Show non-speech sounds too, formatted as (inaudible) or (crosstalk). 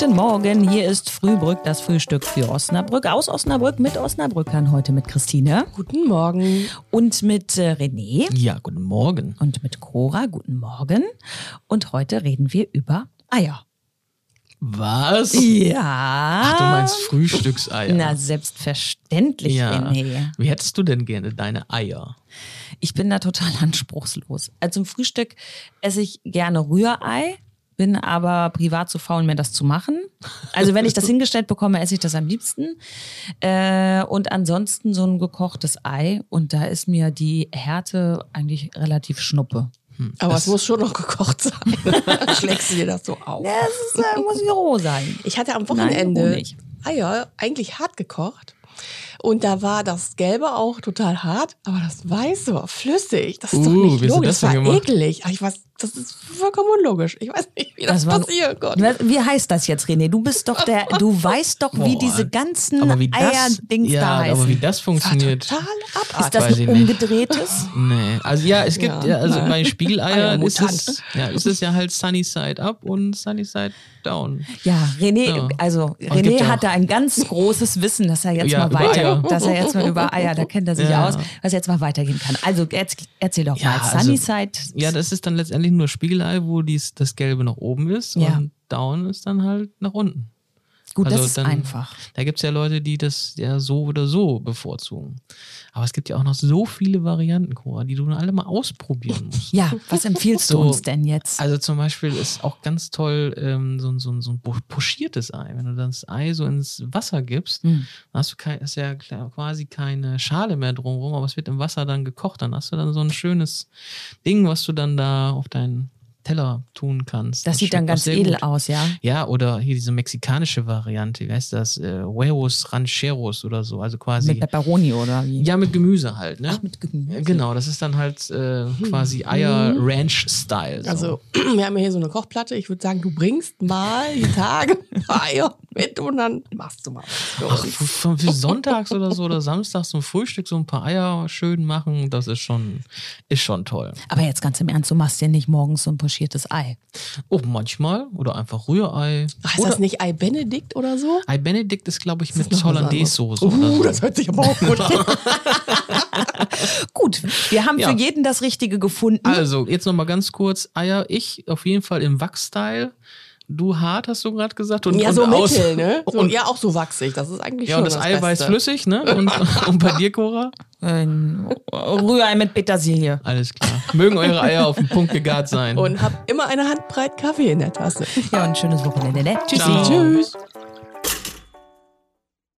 guten Morgen. Hier ist Frühbrück, das Frühstück für Osnabrück. Aus Osnabrück mit Osnabrückern. Heute mit Christine. Guten Morgen. Und mit äh, René. Ja, guten Morgen. Und mit Cora. Guten Morgen. Und heute reden wir über Eier. Was? Ja. Ach, du meinst Frühstückseier. Na, selbstverständlich, ja. René. Wie hättest du denn gerne deine Eier? Ich bin da total (laughs) anspruchslos. Also zum Frühstück esse ich gerne Rührei, bin aber privat zu faul, mir das zu machen. Also wenn ich das (laughs) hingestellt bekomme, esse ich das am liebsten. Äh, und ansonsten so ein gekochtes Ei. Und da ist mir die Härte eigentlich relativ schnuppe. Aber es muss schon noch gekocht sein. (laughs) Schlägst du dir das so auf? Ja, es ist, äh, muss ja roh sein. Ich hatte am Nein, Wochenende Honig. Eier eigentlich hart gekocht. Und da war das Gelbe auch total hart, aber das Weiße war flüssig. Das ist doch Uh, nicht wie hast du logisch. das Das, war gemacht? eklig. Aber ich weiß, das ist vollkommen unlogisch. Ich weiß nicht, wie das, war- passiert. Gott. Wie heißt das jetzt, René? Du bist doch der, du (laughs) weißt doch, wie Boah. diese ganzen wie das, Eierdings ja, da heißen. aber wie das funktioniert. Total ist abartig. das weiß ein nicht. umgedrehtes? (laughs) Nee, also ja, es gibt Ja. ja, also bei Spiegeleiern (laughs) ist es, ja, ist es ja halt Sunny Side Up und Sunny Side Down. Ja, René, Ja. also René ja hat auch- da ein ganz großes Wissen, dass er jetzt Ja, mal weiter, (laughs) Dass er jetzt mal über Eier, da kennt er sich Ja. aus, dass er jetzt mal weitergehen kann. Also erz- erzähl doch mal, also- Sunnyside. Ja, das ist dann letztendlich nur Spiegelei, wo dies, das Gelbe nach oben ist und Down ist dann halt nach unten. Gut, das also ist dann- einfach. Da gibt es ja Leute, die das ja so oder so bevorzugen. Aber es gibt ja auch noch so viele Varianten, Cora, die du alle mal ausprobieren (laughs) musst. Ja, was empfiehlst du uns denn jetzt? Also zum Beispiel ist auch ganz toll ähm, so, ein- so, so ein po- pochiertes Ei. Wenn du das Ei so ins Wasser gibst, Hm. dann hast du kein, ist ja quasi keine Schale mehr drumherum, aber es wird im Wasser dann gekocht. Dann hast du dann so ein schönes Ding, was du dann da auf deinen Teller tun kannst. Das sieht dann ganz edel gut. aus, ja. Ja, oder hier diese mexikanische Variante, wie heißt das? Äh, Huevos Rancheros oder so. Also quasi. Mit Pepperoni oder wie? ja, mit Gemüse halt, ne? Ach, mit Gemüse. Ja, Genau, das ist dann halt äh, quasi Eier-Ranch-Style. So. Also, (clears throat) wir haben ja hier so eine Kochplatte. Ich würde sagen, du bringst mal die Tage ein paar Eier mit und dann machst du mal was Ach, für, (laughs) sonntags oder so oder samstags zum Frühstück so ein paar Eier schön machen, das ist schon, ist schon toll. Aber jetzt ganz im Ernst, du machst dir nicht morgens so ein pochiertes Ei. Oh, manchmal. Oder einfach Rührei. Heißt oder das nicht Ei Benedikt oder so? Ei Benedikt ist, glaube ich, ist mit Hollandaise-Soße. Uh, so. das hört sich aber auch gut an. (laughs) Gut, wir haben Ja. für jeden das Richtige gefunden. Also, jetzt nochmal ganz kurz. Eier, ich auf jeden Fall im Wachs-Style. Du hart, hast du gerade gesagt. Und, Ja, und so aus- mittel, ne? (laughs) So, und, ja, auch so wachsig. Das ist eigentlich ja, schon und das, das Eiweiß Beste. flüssig, ne? Und, (laughs) und bei dir, Cora? Ein Rührei mit Petersilie. Alles klar. Mögen eure Eier auf den Punkt gegart sein. Und hab immer eine Handbreit Kaffee in der Tasse. Ja, und ein schönes Wochenende, ne? Tschüssi. Ciao. Tschüss.